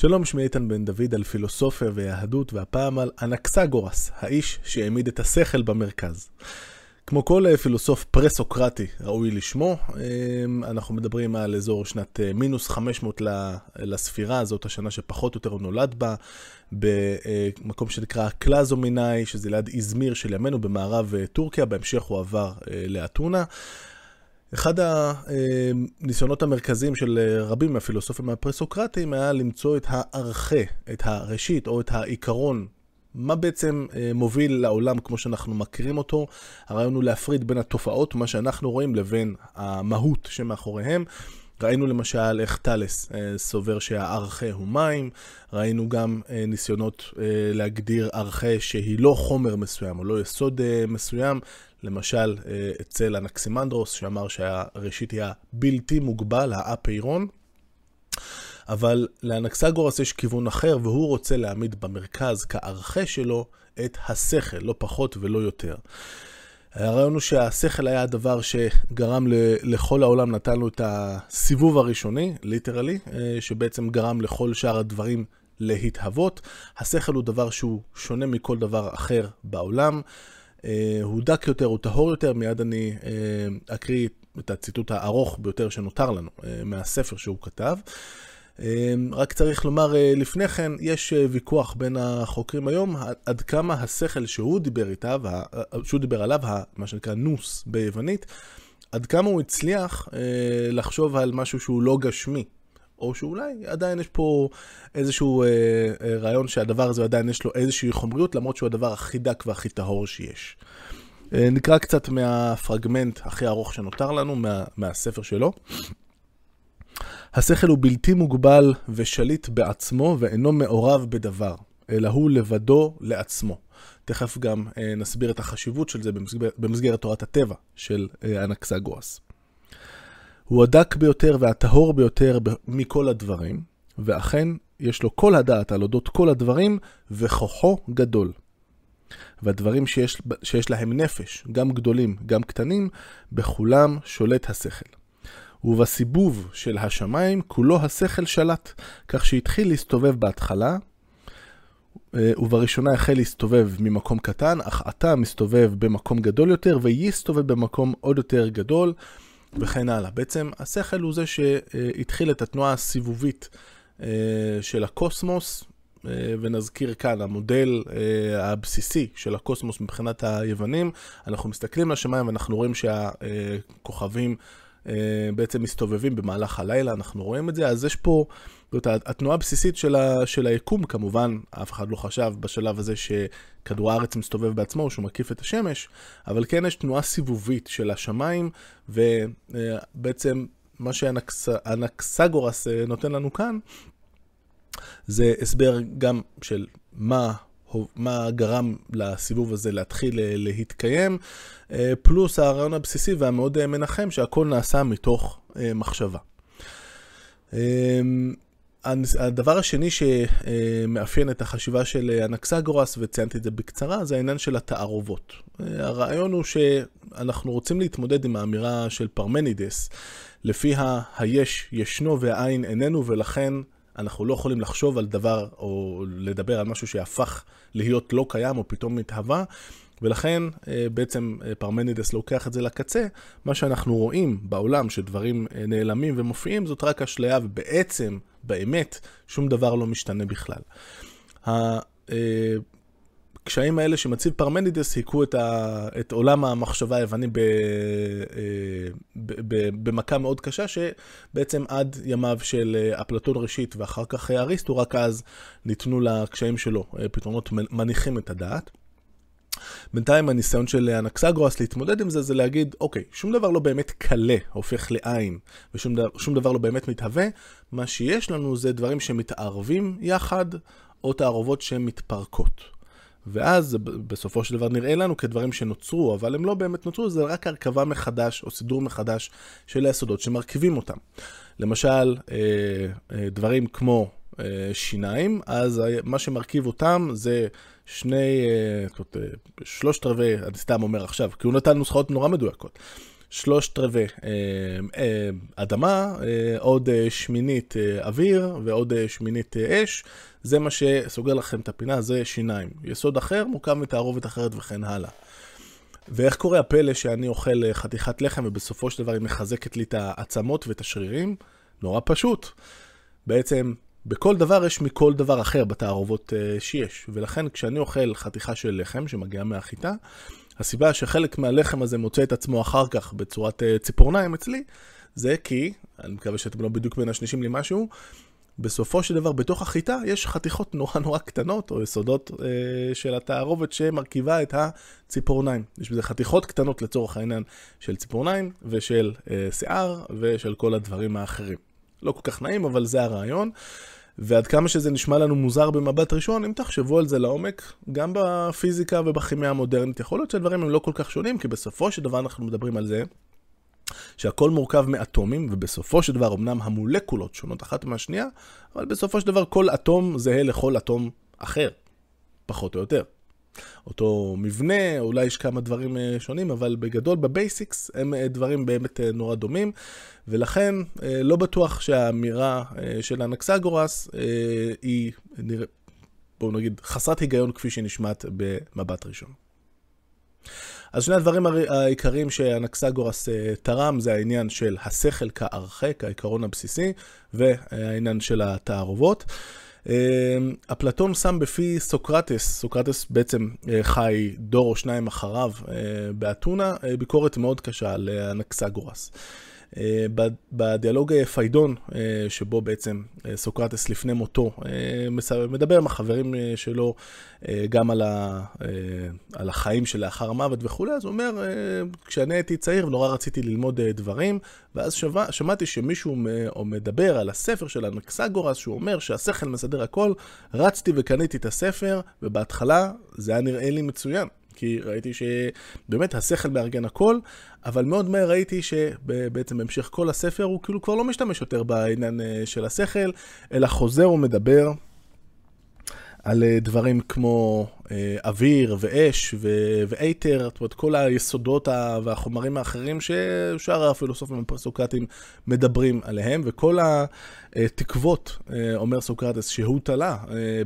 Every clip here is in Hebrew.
שלום, שמי איתן בן דוד על פילוסופיה ויהדות, והפעם על אנקסגורס, האיש שהעמיד את השכל במרכז. כמו כל אה, פילוסוף פרה-סוקרטי ראוי לשמו, אה, אנחנו מדברים על אזור שנת אה, מינוס 500 לספירה, זאת השנה שפחות או יותר הוא נולד בה, במקום שנקרא קלאזומינאי, שזה ליד איזמיר של ימינו במערב טורקיה, בהמשך הוא עבר לאתונה. אחד הניסיונות המרכזיים של רבים מהפילוסופים הפרסוקרטיים היה למצוא את הארכה, את הראשית או את העיקרון. מה בעצם אה, מוביל לעולם כמו שאנחנו מכירים אותו? הרעיון הוא להפריד בין התופעות, מה שאנחנו רואים, לבין המהות שמאחוריהם. ראינו למשל איך טאלס אה, סובר שהארכה הוא מים, ראינו גם אה, ניסיונות להגדיר ארכה שהיא לא חומר מסוים או לא יסוד מסוים, למשל אה, אצל אנקסימנדרוס שאמר שהראשית היא הבלתי מוגבל, האפיירון. אבל לאנקסגורס יש כיוון אחר, והוא רוצה להעמיד במרכז כארכה שלו את השכל, לא פחות ולא יותר. הרעיון הוא שהשכל היה הדבר שגרם לכל העולם, נתן לו את הסיבוב הראשוני, literally, אה, שבעצם גרם לכל שאר הדברים להתהוות. השכל הוא דבר שהוא שונה מכל דבר אחר בעולם. אה, הוא דק יותר, הוא טהור יותר, מיד אני אה, אקריא את הציטוט הארוך ביותר שנותר לנו מהספר שהוא כתב. רק צריך לומר לפני כן, יש ויכוח בין החוקרים היום עד כמה השכל שהוא דיבר איתה, שהוא דיבר עליו, מה שנקרא נוס ביוונית, עד כמה הוא הצליח לחשוב על משהו שהוא לא גשמי. או שאולי עדיין יש פה איזשהו אה, אה, רעיון שהדבר הזה עדיין יש לו איזושהי חומריות, למרות שהוא הדבר הכי דק והכי טהור שיש. אה, נקרא קצת מהפרגמנט הכי ארוך שנותר לנו, מה, מהספר שלו. השכל הוא בלתי מוגבל ושליט בעצמו ואינו מעורב בדבר, אלא הוא לבדו לעצמו. תכף גם אה, נסביר את החשיבות של זה במסגרת, במסגרת תורת הטבע של אה, אנקסגורס. הוא הדק ביותר והטהור ביותר מכל הדברים, ואכן יש לו כל הדעת על אודות כל הדברים, וכוחו גדול. והדברים שיש, שיש להם נפש, גם גדולים, גם קטנים, בכולם שולט השכל. ובסיבוב של השמיים כולו השכל שלט, כך שהתחיל להסתובב בהתחלה, אה, ובראשונה החל להסתובב ממקום קטן, אך עתה מסתובב במקום גדול יותר, ויסתובב במקום עוד יותר גדול, וכן הלאה. בעצם השכל הוא זה שהתחיל את התנועה הסיבובית אה, של הקוסמוס, אה, ונזכיר כאן, המודל הבסיסי של הקוסמוס מבחינת היוונים, אנחנו מסתכלים לשמיים ואנחנו רואים שהכוכבים אה, בעצם מסתובבים במהלך הלילה, אנחנו רואים את זה, אז יש פה, זאת התנועה הבסיסית של, ה, של היקום, כמובן, אף אחד לא חשב בשלב הזה שכדור הארץ מסתובב בעצמו, שהוא מקיף את השמש, אבל כן יש תנועה סיבובית של השמיים, ובעצם מה שאנקסגורס אה, נותן לנו כאן, זה הסבר גם של מה מה גרם לסיבוב הזה להתחיל אה, להתקיים, אה, פלוס הרעיון הבסיסי והמאוד אה, מנחם שהכל נעשה מתוך מחשבה. הדבר השני שמאפיין את החשיבה של אנקסגורס, וציינתי את זה בקצרה, זה העניין של התערובות. הרעיון הוא שאנחנו רוצים להתמודד עם האמירה של פרמנידס, לפיה היש ישנו והאין איננו, ולכן אנחנו לא יכולים לחשוב על דבר או לדבר על משהו שהפך להיות לא קיים או פתאום מתהווה, ולכן אה, בעצם אה, פרמנידס לוקח את זה לקצה. מה שאנחנו רואים בעולם, שדברים אה, נעלמים ומופיעים, זאת רק אשליה, ובעצם, באמת, שום דבר לא משתנה בכלל. הקשיים האלה שמציב פרמנידס היכו את, ה, את עולם המחשבה היווני ב, אה, ב, ב, במכה מאוד קשה, שבעצם עד ימיו של אפלטון ראשית ואחר כך אריסטו, רק אז ניתנו לקשיים שלו אה, פתרונות מניחים את הדעת. בינתיים הניסיון של אנקסגרוס להתמודד עם זה, זה להגיד, אוקיי, שום דבר לא באמת קלה, הופך לעין, ושום דבר, דבר לא באמת מתהווה, מה שיש לנו זה דברים שמתערבים יחד, או תערובות שהן מתפרקות. ואז בסופו של דבר נראה לנו כדברים שנוצרו, אבל הם לא באמת נוצרו, זה רק הרכבה מחדש או סידור מחדש של היסודות שמרכיבים אותם. למשל, אה, אה, דברים כמו אה, שיניים, אז מה שמרכיב אותם זה שני, שלושת רבעי, אני סתם אומר עכשיו, כי הוא נתן נוסחאות נורא מדויקות. שלושת רבעי אדמה, עוד שמינית אוויר ועוד שמינית אש, זה מה שסוגר לכם את הפינה, זה שיניים. יסוד אחר מורכב מתערובת אחרת וכן הלאה. ואיך קורה הפלא שאני אוכל חתיכת לחם ובסופו של דבר היא מחזקת לי את העצמות ואת השרירים? נורא פשוט. בעצם בכל דבר יש מכל דבר אחר בתערובות uh, שיש, ולכן כשאני אוכל חתיכה של לחם שמגיעה מהחיטה, הסיבה שחלק מהלחם הזה מוצא את עצמו אחר כך בצורת uh, ציפורניים אצלי, זה כי, אני מקווה שאתם לא בדיוק מנשנשים לי משהו, בסופו של דבר בתוך החיטה יש חתיכות נורא נורא קטנות, או יסודות uh, של התערובת שמרכיבה את הציפורניים. יש בזה חתיכות קטנות לצורך העניין של ציפורניים ושל uh, שיער ושל כל הדברים האחרים. לא כל כך נעים, אבל זה הרעיון. ועד כמה שזה נשמע לנו מוזר במבט ראשון, אם תחשבו על זה לעומק, גם בפיזיקה ובכימיה המודרנית, יכול להיות שהדברים הם לא כל כך שונים, כי בסופו של דבר אנחנו מדברים על זה שהכל מורכב מאטומים, ובסופו של דבר אמנם המולקולות שונות אחת מהשנייה, אבל בסופו של דבר כל אטום זהה לכל אטום אחר, פחות או יותר. אותו מבנה, אולי יש כמה דברים אה, שונים, אבל בגדול ב basics הם אה, דברים באמת אה, נורא דומים, ולכן לא בטוח שהאמירה של אנקסגורס היא, בואו נגיד, חסרת היגיון כפי שהיא נשמעת במבט ראשון. אז שני הדברים העיקריים שאנקסגורס תרם זה העניין של השכל כארכה, העיקרון הבסיסי, והעניין של התערובות. אמ, אפלטון שם בפי סוקרטס, סוקרטס בעצם אה, חי דור או שניים אחריו אה, באתונה, אה, ביקורת מאוד קשה על אנקסגורס. אה, בדיאלוג אה, פיידון, אה, שבו בעצם סוקרטס לפני מותו מדבר עם החברים שלו גם על, ה, על החיים שלאחר המוות וכולי, אז הוא אומר, כשאני הייתי צעיר ונורא רציתי ללמוד דברים, ואז שווה, שמעתי שמישהו מדבר על הספר של אנקסגורס, שהוא אומר שהשכל מסדר הכל, רצתי וקניתי את הספר, ובהתחלה זה היה נראה לי מצוין. כי ראיתי שבאמת השכל מארגן הכל, אבל מאוד מהר ראיתי שבעצם בהמשך כל הספר הוא כאילו כבר לא משתמש יותר בעניין אה, של השכל, אלא חוזר ומדבר על אה, דברים כמו אה, אוויר ואש ואייתר, זאת אומרת כל היסודות והחומרים האחרים ששאר הפילוסופים הפרסוקרטיים מדברים עליהם, וכל התקוות, אומר סוקרטס, שהוא תלה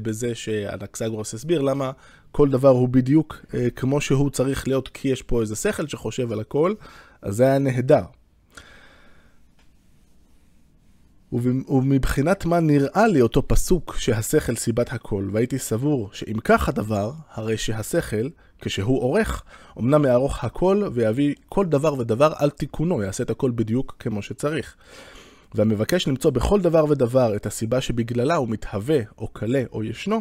בזה שאנקסגרוס הסביר למה כל דבר הוא בדיוק אה, כמו שהוא צריך להיות, כי יש פה איזה שכל שחושב על הכל, אז זה היה נהדר. ומבחינת מה נראה לי אותו פסוק שהשכל סיבת הכל, והייתי סבור שאם כך הדבר, הרי שהשכל, כשהוא עורך, אמנם יערוך הכל ויביא כל דבר ודבר על תיקונו, יעשה את הכל בדיוק כמו שצריך. והמבקש למצוא בכל דבר ודבר את הסיבה שבגללה הוא מתהווה, או קלה, או ישנו,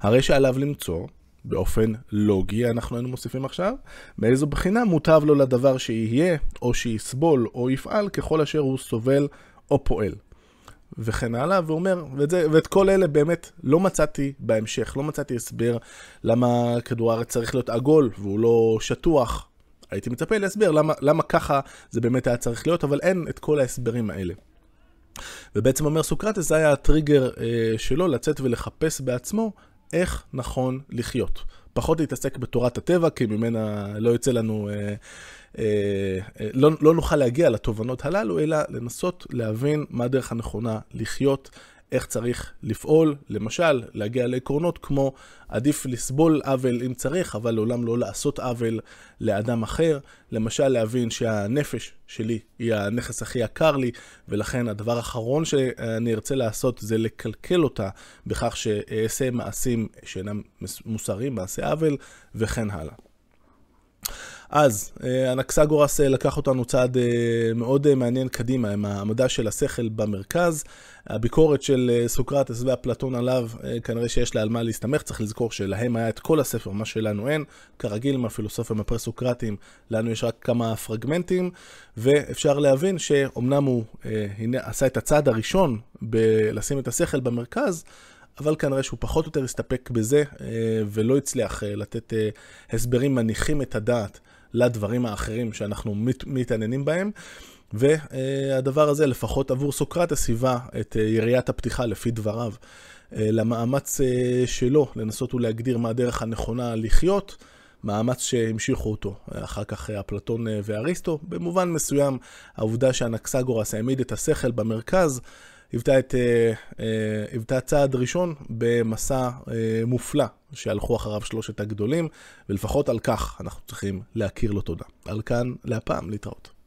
הרי שעליו למצוא באופן לוגי, אנחנו היינו מוסיפים עכשיו, מאיזו בחינה מוטב לו לדבר שיהיה, או שיסבול, או יפעל, ככל אשר הוא סובל או פועל. וכן הלאה, והוא אומר, ואת, זה, ואת כל אלה באמת לא מצאתי בהמשך, לא מצאתי הסבר למה כדור הארץ צריך להיות עגול והוא לא שטוח. הייתי מצפה להסבר למה, למה ככה זה באמת היה צריך להיות, אבל אין את כל ההסברים האלה. ובעצם אומר סוקרטס, זה היה הטריגר אה, שלו לצאת ולחפש בעצמו איך נכון לחיות. פחות להתעסק בתורת הטבע, כי ממנה לא יוצא לנו, אה, אה, אה, לא, לא נוכל להגיע לתובנות הללו, אלא לנסות להבין מה הדרך הנכונה לחיות, איך צריך לפעול, למשל, להגיע לעקרונות כמו עדיף לסבול עוול אם צריך, אבל לעולם לא לעשות עוול לאדם אחר. למשל, להבין שהנפש שלי היא הנכס הכי יקר לי, ולכן הדבר האחרון שאני ארצה לעשות זה לקלקל אותה בכך שאעשה מעשים שאינם מוסריים, מעשי עוול, וכן הלאה. אז אה, אנקסגורס אה, לקח אותנו צעד אה, מאוד מעניין קדימה עם המדע של השכל במרכז. הביקורת של סוקרטס ואפלטון עליו, כנראה שיש לה על מה להסתמך, צריך לזכור שלהם היה את כל הספר, מה שלנו אין. כרגיל עם הפילוסופים הפרסוקרטיים, לנו יש רק כמה פרגמנטים, ואפשר להבין שאומנם הוא הנה, עשה את הצעד הראשון בלשים את השכל במרכז, אבל כנראה שהוא פחות או יותר הסתפק בזה, ולא הצליח לתת הסברים מניחים את הדעת לדברים האחרים שאנחנו מת, מתעניינים בהם. והדבר הזה, לפחות עבור סוקרטס, היווה את אה, יריית הפתיחה לפי דבריו אה, למאמץ אה, שלו לנסות ולהגדיר מה הדרך הנכונה לחיות, מאמץ שהמשיכו אותו אחר כך אפלטון ואריסטו. במובן מסוים, העובדה שאנקסגורס העמיד את השכל במרכז, היוותה, את, היוותה צעד ראשון במסע מופלא שהלכו אחריו שלושת הגדולים, ולפחות על כך אנחנו צריכים להכיר לו תודה. על כאן להפעם, להתראות.